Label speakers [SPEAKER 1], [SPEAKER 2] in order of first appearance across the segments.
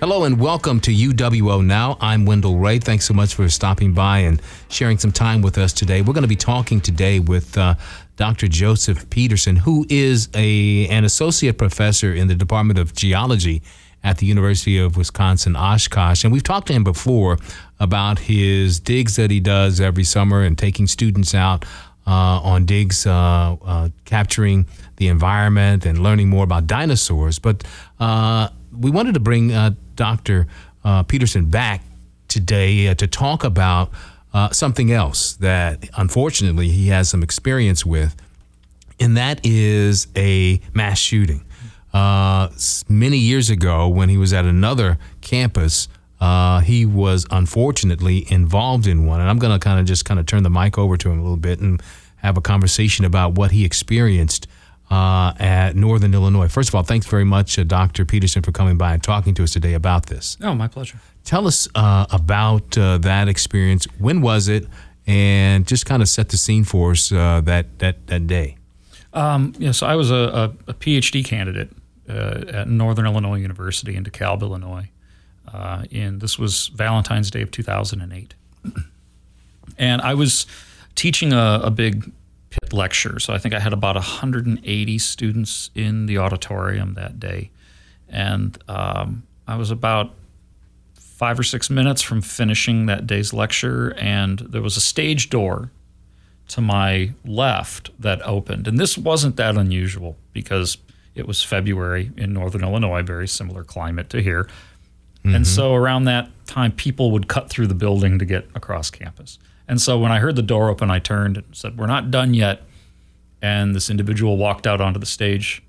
[SPEAKER 1] Hello and welcome to UWO Now. I'm Wendell Ray. Thanks so much for stopping by and sharing some time with us today. We're going to be talking today with uh, Dr. Joseph Peterson, who is a an associate professor in the Department of Geology at the University of Wisconsin Oshkosh. And we've talked to him before about his digs that he does every summer and taking students out uh, on digs, uh, uh, capturing the environment and learning more about dinosaurs. But uh, we wanted to bring uh, Dr. Uh, Peterson back today uh, to talk about uh, something else that unfortunately he has some experience with, and that is a mass shooting. Uh, many years ago, when he was at another campus, uh, he was unfortunately involved in one. And I'm going to kind of just kind of turn the mic over to him a little bit and have a conversation about what he experienced uh, at Northern Illinois. First of all, thanks very much, uh, Dr. Peterson, for coming by and talking to us today about this.
[SPEAKER 2] Oh, my pleasure.
[SPEAKER 1] Tell us uh, about uh, that experience. When was it? And just kind of set the scene for us uh, that, that, that day.
[SPEAKER 2] Um, yeah, so I was a, a, a PhD candidate uh, at Northern Illinois University in DeKalb, Illinois. and this was Valentine's Day of 2008. and I was teaching a, a big pit lecture. So I think I had about 180 students in the auditorium that day. And um, I was about five or six minutes from finishing that day's lecture, and there was a stage door to my left that opened. And this wasn't that unusual because it was February in Northern Illinois, very similar climate to here. Mm-hmm. And so around that time, people would cut through the building to get across campus. And so when I heard the door open, I turned and said, We're not done yet. And this individual walked out onto the stage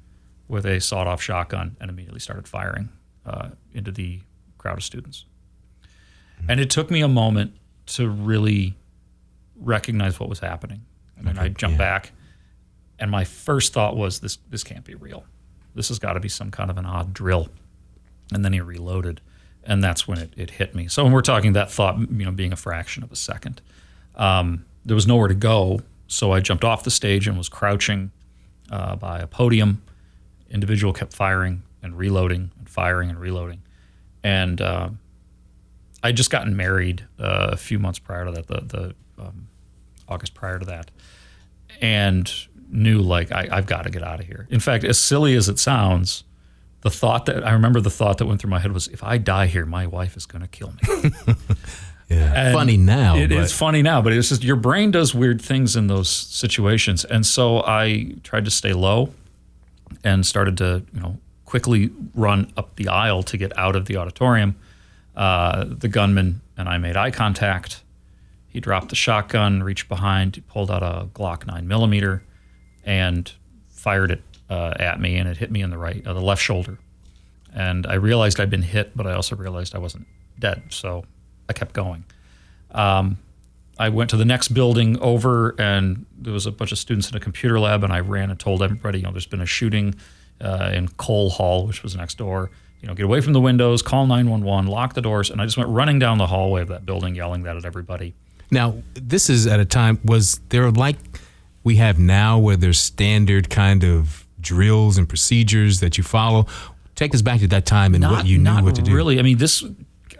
[SPEAKER 2] with a sawed off shotgun and immediately started firing uh, into the crowd of students. And it took me a moment to really recognize what was happening. And okay, I jumped yeah. back, and my first thought was, "This this can't be real. This has got to be some kind of an odd drill." And then he reloaded, and that's when it, it hit me. So when we're talking that thought, you know, being a fraction of a second, um, there was nowhere to go, so I jumped off the stage and was crouching uh, by a podium. Individual kept firing and reloading and firing and reloading, and uh, I'd just gotten married uh, a few months prior to that, the, the um, August prior to that, and knew like I, I've got to get out of here. In fact, as silly as it sounds, the thought that I remember the thought that went through my head was, if I die here, my wife is going to kill me.
[SPEAKER 1] Yeah. funny now.
[SPEAKER 2] It is funny now, but it's just your brain does weird things in those situations. And so I tried to stay low and started to, you know, quickly run up the aisle to get out of the auditorium. Uh, the gunman and I made eye contact. He dropped the shotgun, reached behind, pulled out a Glock 9 millimeter, and fired it uh, at me, and it hit me in the right, uh, the left shoulder. And I realized I'd been hit, but I also realized I wasn't dead. So I kept going. Um, I went to the next building over, and there was a bunch of students in a computer lab, and I ran and told everybody, you know, there's been a shooting uh, in Cole Hall, which was next door. You know, get away from the windows, call 911, lock the doors, and I just went running down the hallway of that building, yelling that at everybody.
[SPEAKER 1] Now, this is at a time was there like we have now, where there's standard kind of drills and procedures that you follow. Take us back to that time and
[SPEAKER 2] not,
[SPEAKER 1] what you knew what to do.
[SPEAKER 2] Really, I mean, this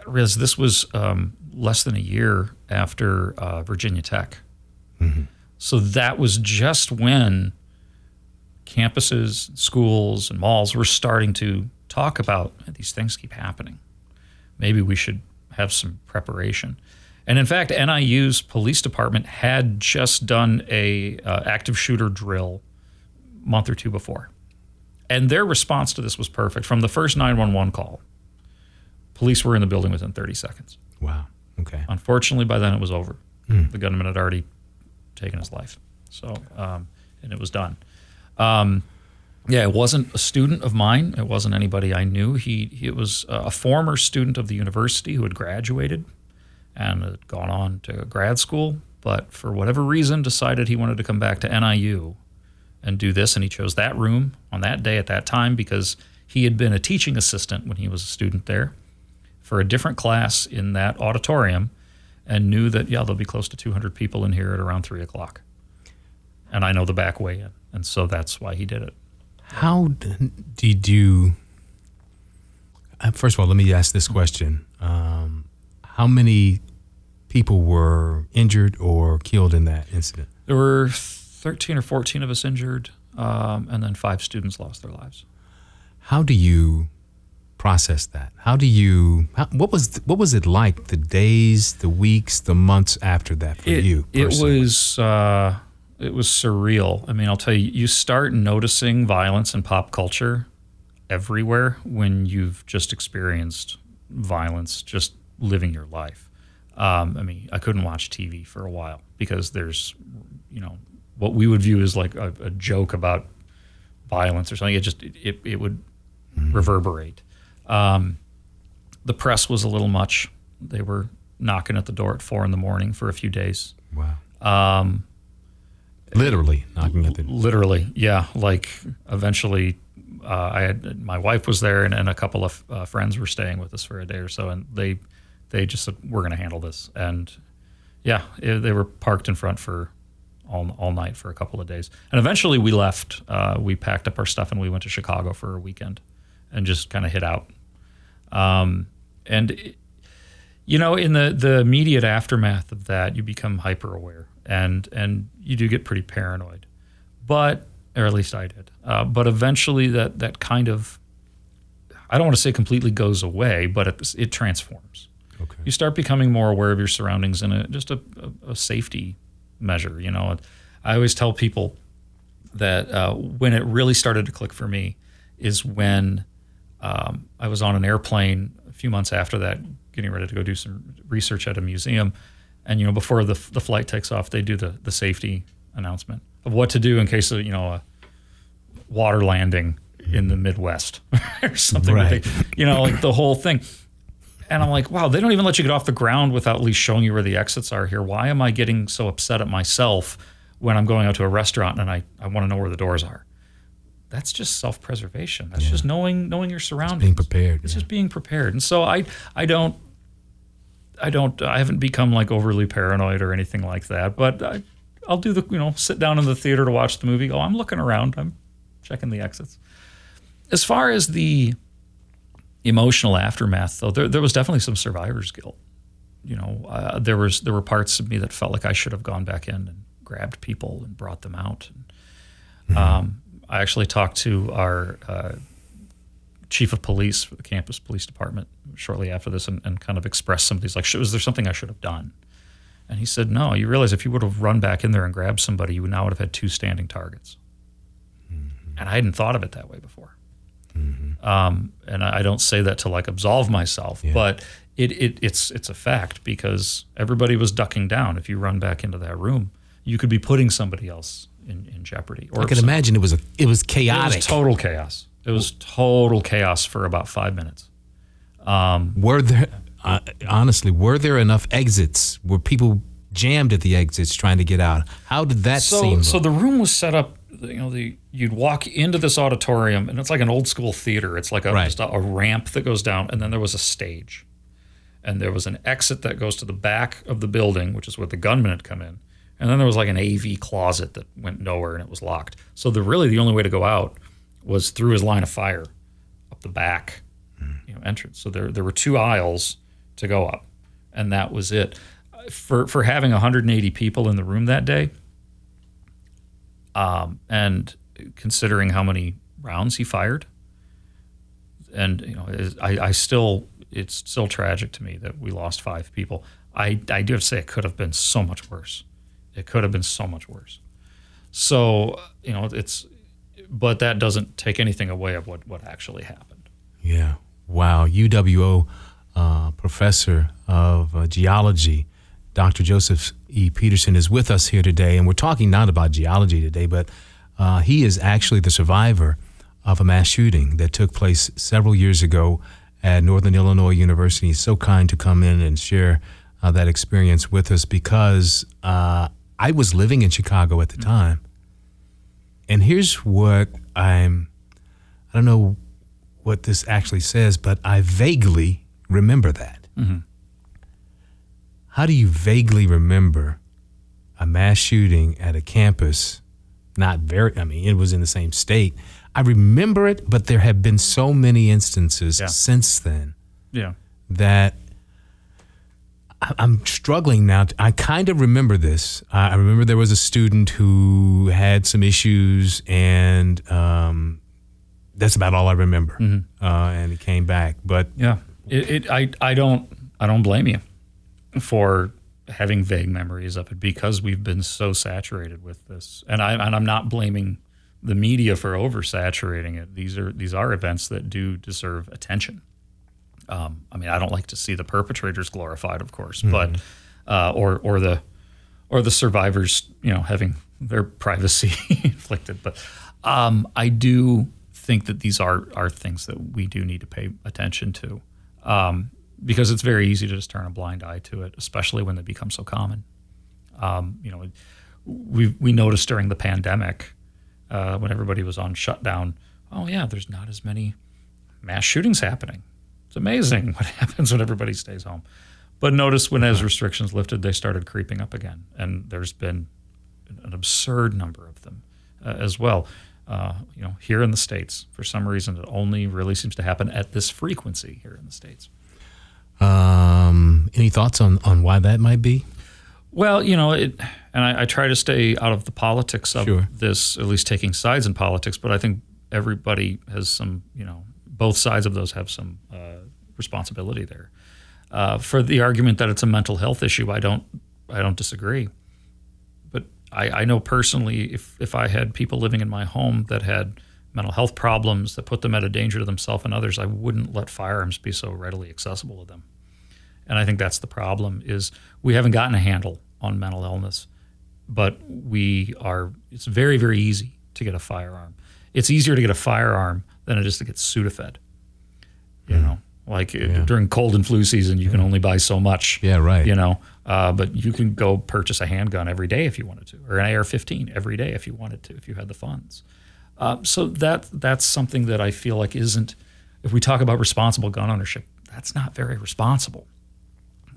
[SPEAKER 2] realize this was um, less than a year after uh, Virginia Tech. Mm-hmm. So that was just when campuses, schools, and malls were starting to talk about these things keep happening. Maybe we should have some preparation. And in fact, NIU's police department had just done a uh, active shooter drill month or two before. And their response to this was perfect. From the first 911 call, Police were in the building within 30 seconds.
[SPEAKER 1] Wow. Okay.
[SPEAKER 2] Unfortunately, by then it was over. Mm. The gunman had already taken his life. So, um, and it was done. Um, yeah, it wasn't a student of mine. It wasn't anybody I knew. He, he was a former student of the university who had graduated and had gone on to grad school, but for whatever reason decided he wanted to come back to NIU and do this. And he chose that room on that day at that time because he had been a teaching assistant when he was a student there for a different class in that auditorium and knew that, yeah, there'll be close to 200 people in here at around three o'clock. And I know the back way in. And so that's why he did it.
[SPEAKER 1] How did you, First of all, let me ask this question: um, How many people were injured or killed in that incident?
[SPEAKER 2] There were 13 or 14 of us injured, um, and then five students lost their lives.
[SPEAKER 1] How do you process that? How do you? How, what was what was it like? The days, the weeks, the months after that for
[SPEAKER 2] it,
[SPEAKER 1] you?
[SPEAKER 2] It was uh, it was surreal. I mean, I'll tell you, you start noticing violence in pop culture everywhere when you've just experienced violence, just living your life. Um, I mean, I couldn't watch TV for a while because there's, you know, what we would view as like a, a joke about violence or something. It just it, it would reverberate. Um, the press was a little much. They were knocking at the door at four in the morning for a few days.
[SPEAKER 1] wow.
[SPEAKER 2] Um,
[SPEAKER 1] Literally knocking at the.
[SPEAKER 2] literally, yeah. Like eventually, uh, I had my wife was there, and, and a couple of uh, friends were staying with us for a day or so, and they they just said we're going to handle this, and yeah, it, they were parked in front for all all night for a couple of days, and eventually we left. Uh, we packed up our stuff and we went to Chicago for a weekend, and just kind of hit out. Um, and it- you know, in the the immediate aftermath of that, you become hyper aware, and and you do get pretty paranoid. But or at least I did. Uh, but eventually, that that kind of I don't want to say completely goes away, but it, it transforms.
[SPEAKER 1] Okay.
[SPEAKER 2] You start becoming more aware of your surroundings and a, just a, a, a safety measure. You know, I always tell people that uh, when it really started to click for me is when um, I was on an airplane a few months after that, getting ready to go do some research at a museum. And you know, before the, the flight takes off, they do the, the safety announcement of what to do in case of you know a water landing in the Midwest or something.
[SPEAKER 1] Right.
[SPEAKER 2] They- you know, like the whole thing. And I'm like, wow, they don't even let you get off the ground without at least showing you where the exits are here. Why am I getting so upset at myself when I'm going out to a restaurant and I, I want to know where the doors are? That's just self-preservation. That's just knowing knowing your surroundings.
[SPEAKER 1] Being prepared.
[SPEAKER 2] It's
[SPEAKER 1] yeah.
[SPEAKER 2] just being prepared. And so I I don't I don't I haven't become like overly paranoid or anything like that. But I, I'll do the you know sit down in the theater to watch the movie. Oh, I'm looking around. I'm checking the exits. As far as the emotional aftermath, though, there, there was definitely some survivor's guilt. You know, uh, there was there were parts of me that felt like I should have gone back in and grabbed people and brought them out. And, um, I actually talked to our uh, chief of police for the campus police department shortly after this and, and kind of expressed some of these like, was there something I should have done? And he said, no. You realize if you would have run back in there and grabbed somebody, you now would have had two standing targets. And I hadn't thought of it that way before. Um, and I I don't say that to like absolve myself, but it, it it's it's a fact because everybody was ducking down. If you run back into that room, you could be putting somebody else in, in jeopardy. Or
[SPEAKER 1] I can imagine it was a it was
[SPEAKER 2] it
[SPEAKER 1] chaotic.
[SPEAKER 2] was total chaos. It was total chaos for about five minutes.
[SPEAKER 1] were there uh, honestly were there enough exits? Were people jammed at the exits trying to get out? How did that
[SPEAKER 2] So,
[SPEAKER 1] seem?
[SPEAKER 2] so the room was set up. You know, the you'd walk into this auditorium, and it's like an old school theater. It's like a,
[SPEAKER 1] Right.
[SPEAKER 2] just a, a ramp that goes down, and then there was a stage, and there was an exit that goes to the back of the building, which is where the gunman had come in, and then there was like an AV closet that went nowhere and it was locked. So the really the only way to go out was through his line of fire, up the back, you know, entrance. So there there were two aisles to go up, and that was it. For for having 180 people in the room that day, um, and considering how many rounds he fired, and you know, I, I still it's still tragic to me that we lost five people. I I do have to say it could have been so much worse. It could have been so much worse. So you know, it's but that doesn't take anything away of what what actually happened.
[SPEAKER 1] Yeah. Wow. UWO uh, professor of uh, geology, Dr. Joseph E. Peterson, is with us here today. And we're talking not about geology today, but uh, he is actually the survivor of a mass shooting that took place several years ago at Northern Illinois University. He's so kind to come in and share uh, that experience with us because uh, I was living in Chicago at the mm. time. And here's what I'm, I don't know what this actually says, but I vaguely remember that. Mm-hmm. How do you vaguely remember a mass shooting at a campus not very. I mean, it was in the same state. I remember it, but there have been so many instances
[SPEAKER 2] Yeah.
[SPEAKER 1] since then
[SPEAKER 2] Yeah.
[SPEAKER 1] that I'm struggling now. I kind of remember this. I remember there was a student who had some issues, and um, that's about all I remember. Uh, and he came back, but
[SPEAKER 2] Yeah. It, it I I don't I don't blame you for having vague memories of it because we've been so saturated with this. And I and I'm not blaming the media for oversaturating it. These are these are events that do deserve attention. Um, I mean, I don't like to see the perpetrators glorified, of course, but uh, or or the or the survivors, you know, having their privacy inflicted. But um, I do think that these are are things that we do need to pay attention to, um, because it's very easy to just turn a blind eye to it, especially when they become so common. Um, you know, we we noticed during the pandemic uh, when everybody was on shutdown. Oh yeah, there's not as many mass shootings happening. It's amazing what happens when everybody stays home. But notice when as restrictions lifted, they started creeping up again, and there's been an absurd number of them uh, as well. Uh, you know, here in the states, for some reason, it only really seems to happen at this frequency here in the states.
[SPEAKER 1] um, any thoughts on, on why that might be?
[SPEAKER 2] Well, you know, it, and I, I try to stay out of the politics of
[SPEAKER 1] Sure.
[SPEAKER 2] this, at least taking sides in politics. But I think everybody has some, you know, both sides of those have some uh, responsibility there. Uh, for the argument that it's a mental health issue, I don't, I don't disagree. But I, I know personally, if if I had people living in my home that had mental health problems that put them at a danger to themselves and others, I wouldn't let firearms be so readily accessible to them. And I think that's the problem is we haven't gotten a handle on mental illness, but we are it's very very easy to get a firearm. It's easier to get a firearm than it is to get Sudafed. You know, like uh, during cold and flu season, you can only buy so much.
[SPEAKER 1] Yeah, right.
[SPEAKER 2] You know, uh, but you can go purchase a handgun every day if you wanted to, or an AR-15 every day if you wanted to, if you had the funds. Uh, so that that's something that I feel like isn't. If we talk about responsible gun ownership, that's not very responsible.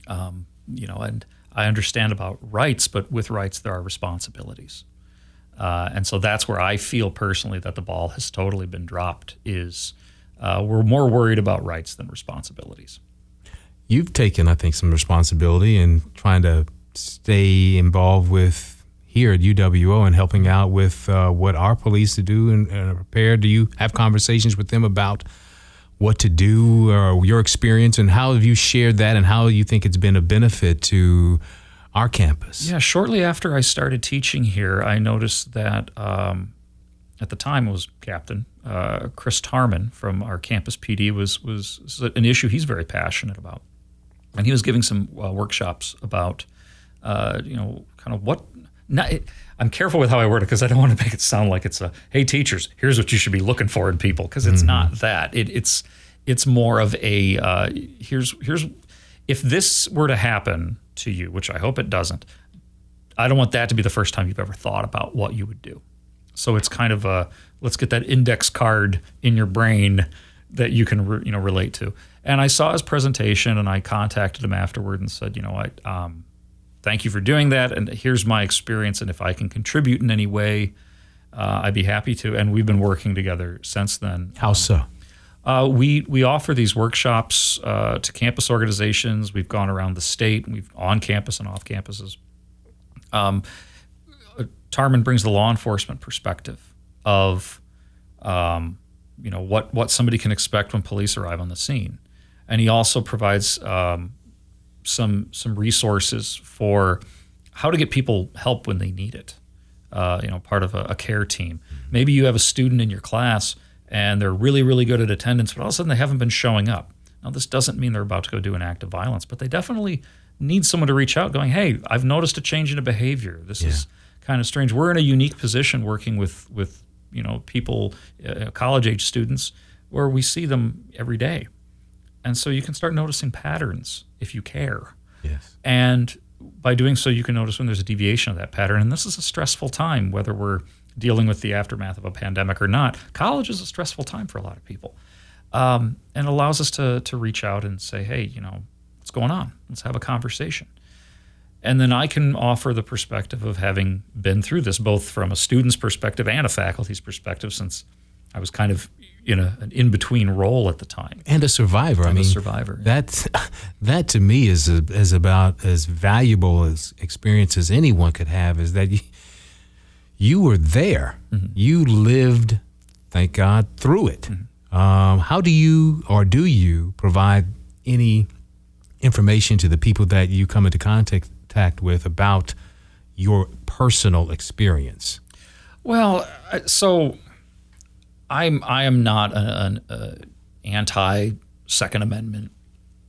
[SPEAKER 2] Um, you know, and I understand about rights, but with rights there are responsibilities, uh, and so that's where I feel personally that the ball has totally been dropped. Is uh, we're more worried about rights than responsibilities.
[SPEAKER 1] You've taken, I think, some responsibility in trying to stay involved with here at UWO and helping out with uh, what our police to do and, and are prepared. Do you have conversations with them about what to do or your experience and how have you shared that and how you think it's been a benefit to our campus?
[SPEAKER 2] Yeah, shortly after I started teaching here, I noticed that um, at the time it was Captain uh, Chris Tarmann from our campus PD was was an issue he's very passionate about, and he was giving some uh, workshops about, uh, you know, kind of what. Not, I'm careful with how I word it because I don't want to make it sound like it's a hey teachers, here's what you should be looking for in people because it's not that. It, it's it's more of a uh, here's here's if this were to happen to you, which I hope it doesn't. I don't want that to be the first time you've ever thought about what you would do. So it's kind of a let's get that index card in your brain that you can re, you know relate to. And I saw his presentation and I contacted him afterward and said, you know, I um, thank you for doing that and here's my experience and if I can contribute in any way, uh, I'd be happy to. And we've been working together since then.
[SPEAKER 1] How so?
[SPEAKER 2] Uh, we we offer these workshops uh, to campus organizations. We've gone around the state. We've on campus and off campuses. Um, Tarmann brings the law enforcement perspective of, um, you know, what what somebody can expect when police arrive on the scene, and he also provides um, some some resources for how to get people help when they need it. Uh, you know, part of a, a care team. Maybe you have a student in your class and they're really really good at attendance, but all of a sudden they haven't been showing up. Now this doesn't mean they're about to go do an act of violence, but they definitely need someone to reach out, going, "Hey, I've noticed a change in a behavior. This is kind of strange." We're in a unique position working with with you know people, uh, college age students, where we see them every day, and so you can start noticing patterns if you care.
[SPEAKER 1] Yes.
[SPEAKER 2] And by doing so, you can notice when there's a deviation of that pattern. And this is a stressful time, whether we're dealing with the aftermath of a pandemic or not. College is a stressful time for a lot of people. Um, and allows us to, to reach out and say, hey, you know, what's going on? Let's have a conversation. And then I can offer the perspective of having been through this, both from a student's perspective and a faculty's perspective, since I was kind of in a, an in between role at the time.
[SPEAKER 1] And a survivor.
[SPEAKER 2] And
[SPEAKER 1] I mean,
[SPEAKER 2] a survivor.
[SPEAKER 1] That, that to me is, a, is about as valuable as experience as anyone could have is that you, you were there. Mm-hmm. You lived, thank God, through it. Mm-hmm. Um, how do you or do you provide any information to the people that you come into contact with about your personal experience?
[SPEAKER 2] Well, so I'm I am not an, an anti Second Amendment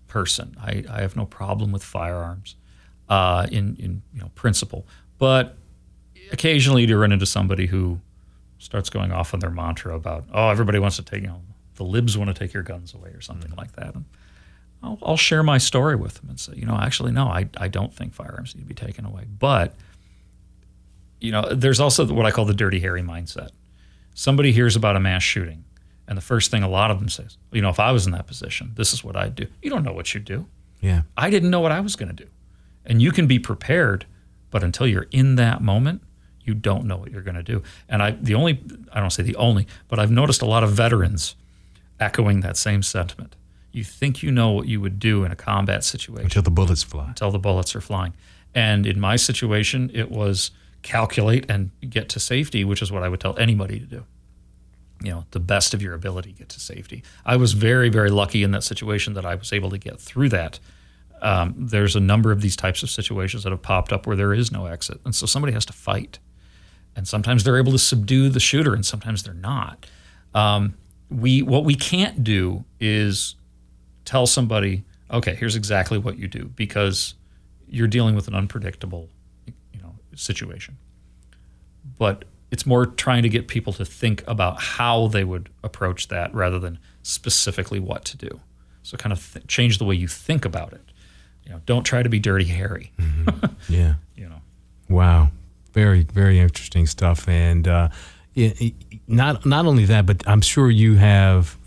[SPEAKER 2] person. I, I have no problem with firearms uh, in in you know principle, but occasionally you run into somebody who starts going off on their mantra about oh everybody wants to take you know the libs want to take your guns away or something mm-hmm. like that. And I'll, I'll, share my story with them and say, you know, actually, no, I, I don't think firearms need to be taken away. But, you know, there's also what I call the dirty Harry mindset. Somebody hears about a mass shooting, and the first thing a lot of them says, you know, if I was in that position, this is what I'd do. You don't know what you'd do.
[SPEAKER 1] Yeah.
[SPEAKER 2] I didn't know what I was going to do. And you can be prepared, but until you're in that moment, you don't know what you're going to do. And I, the only, I don't say the only, but I've noticed a lot of veterans echoing that same sentiment you think you know what you would do in a combat situation
[SPEAKER 1] until the bullets fly.
[SPEAKER 2] Until the bullets are flying. And in my situation, it was calculate and get to safety, which is what I would tell anybody to do. You know, the best of your ability, get to safety. I was very, very lucky in that situation that I was able to get through that. Um, there's a number of these types of situations that have popped up where there is no exit. And so somebody has to fight. And sometimes they're able to subdue the shooter, and sometimes they're not. Um, we what we can't do is tell somebody, okay, here's exactly what you do because you're dealing with an unpredictable, you know, situation. But it's more trying to get people to think about how they would approach that rather than specifically what to do. So kind of th- change the way you think about it. You know, don't try to be dirty Harry.
[SPEAKER 1] Mm-hmm. Yeah.
[SPEAKER 2] you know.
[SPEAKER 1] Wow. Very very interesting stuff and uh, not not only that but I'm sure you have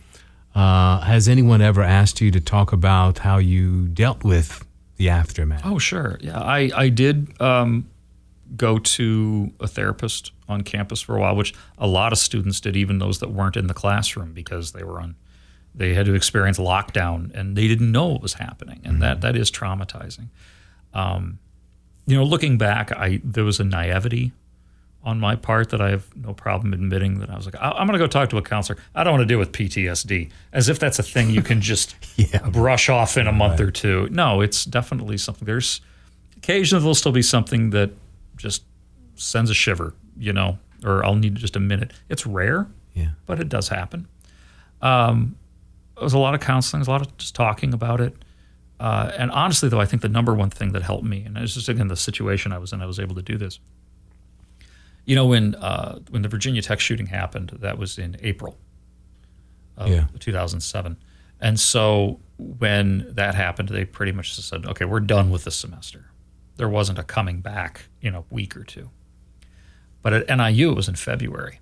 [SPEAKER 1] uh, has anyone ever asked you to talk about how you dealt with the aftermath?
[SPEAKER 2] Oh, sure. Yeah, I, I did um, go to a therapist on campus for a while, which a lot of students did, even those that weren't in the classroom because they were on, they had to experience lockdown and they didn't know what was happening, and mm-hmm. that that is traumatizing. Um, you know, looking back, I there was a naivety on my part that I have no problem admitting that I was like, I'm going to go talk to a counselor. I don't want to deal with PTSD, as if that's a thing you can just yeah. brush off in a month right. or two. No, it's definitely something. There's occasionally there'll still be something that just sends a shiver, you know, or I'll need just a minute. It's rare,
[SPEAKER 1] yeah,
[SPEAKER 2] but it does happen. Um, it was a lot of counseling, a lot of just talking about it. Uh, and honestly, though, I think the number one thing that helped me, and it's just again the situation I was in, I was able to do this you know, when uh, when the Virginia Tech shooting happened, that was in April of yeah. 2007. And so when that happened, they pretty much just said, okay, we're done with the semester. There wasn't a coming back in a week or two. But at NIU, it was in February,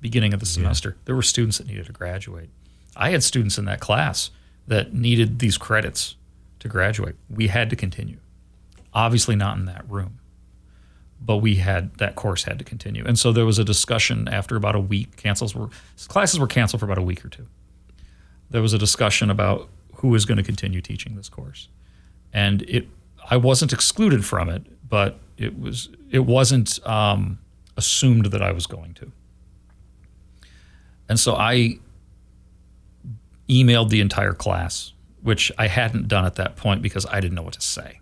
[SPEAKER 2] beginning of the semester. Yeah. There were students that needed to graduate. I had students in that class that needed these credits to graduate. We had to continue. Obviously, not in that room but we had that course had to continue. And so there was a discussion after about a week. Cancels were classes were canceled for about a week or two. There was a discussion about who is going to continue teaching this course, and it I wasn't excluded from it, but it was it wasn't um, assumed that I was going to. And so I emailed the entire class, which I hadn't done at that point because I didn't know what to say.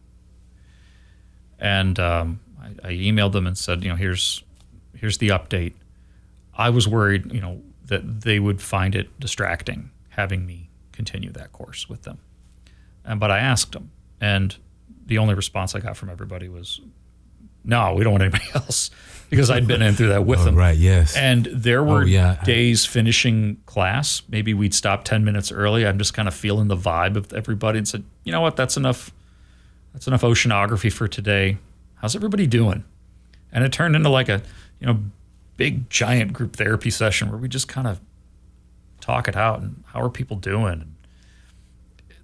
[SPEAKER 2] And um, I, I emailed them and said, you know, here's here's the update. I was worried, you know, that they would find it distracting having me continue that course with them. But I asked them, and the only response I got from everybody was, "No, we don't want anybody else," because I'd been in through that with
[SPEAKER 1] oh,
[SPEAKER 2] them.
[SPEAKER 1] Right. Yes.
[SPEAKER 2] And there oh, were oh, yeah. days finishing class. Maybe we'd stop ten minutes early. I'm just kind of feeling the vibe of everybody, and said, "You know what? That's enough. That's enough oceanography for today how's everybody doing? And it turned into like a, you know, big giant group therapy session where we just kind of talk it out and how are people doing? And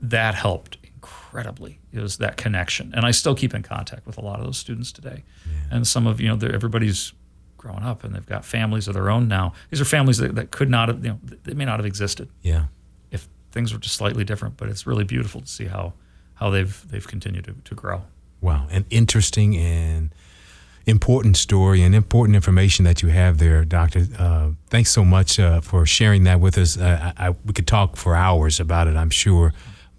[SPEAKER 2] that helped incredibly is that connection. And I still keep in contact with a lot of those students today. Yeah. And some of, you know, everybody's growing up and they've got families of their own now. These are families that, that could not have, you know, they may not have existed.
[SPEAKER 1] Yeah.
[SPEAKER 2] If things were just slightly different, but it's really beautiful to see how, how they've, they've continued to, to grow.
[SPEAKER 1] Wow. And interesting and important story and important information that you have there, Doctor. Uh, thanks so much uh, for sharing that with us. Uh, I, I, we could talk for hours about it, I'm sure,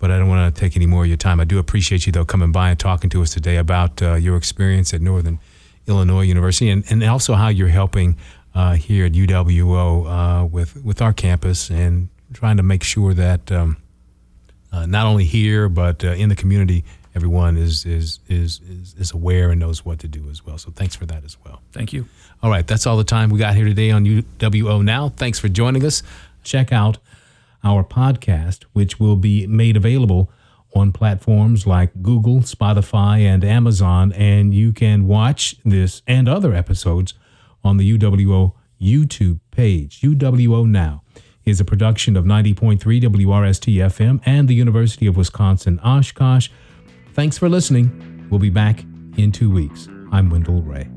[SPEAKER 1] but I don't want to take any more of your time. I do appreciate you, though, coming by and talking to us today about uh, your experience at Northern Illinois University and, and also how you're helping uh, here at UWO uh, with, with our campus and trying to make sure that um, not only here, but in the community, everyone is, is is is is aware and knows what to do as well. So thanks for that as well.
[SPEAKER 2] Thank you.
[SPEAKER 1] All right, that's all the time we got here today on UWO Now. Thanks for joining us. Check out our podcast, which will be made available on platforms like Google, Spotify, and Amazon, and you can watch this and other episodes on the UWO YouTube page. UWO Now is a production of 90.3 WRST FM and the University of Wisconsin Oshkosh. Thanks for listening. We'll be back in two weeks. I'm Wendell Ray.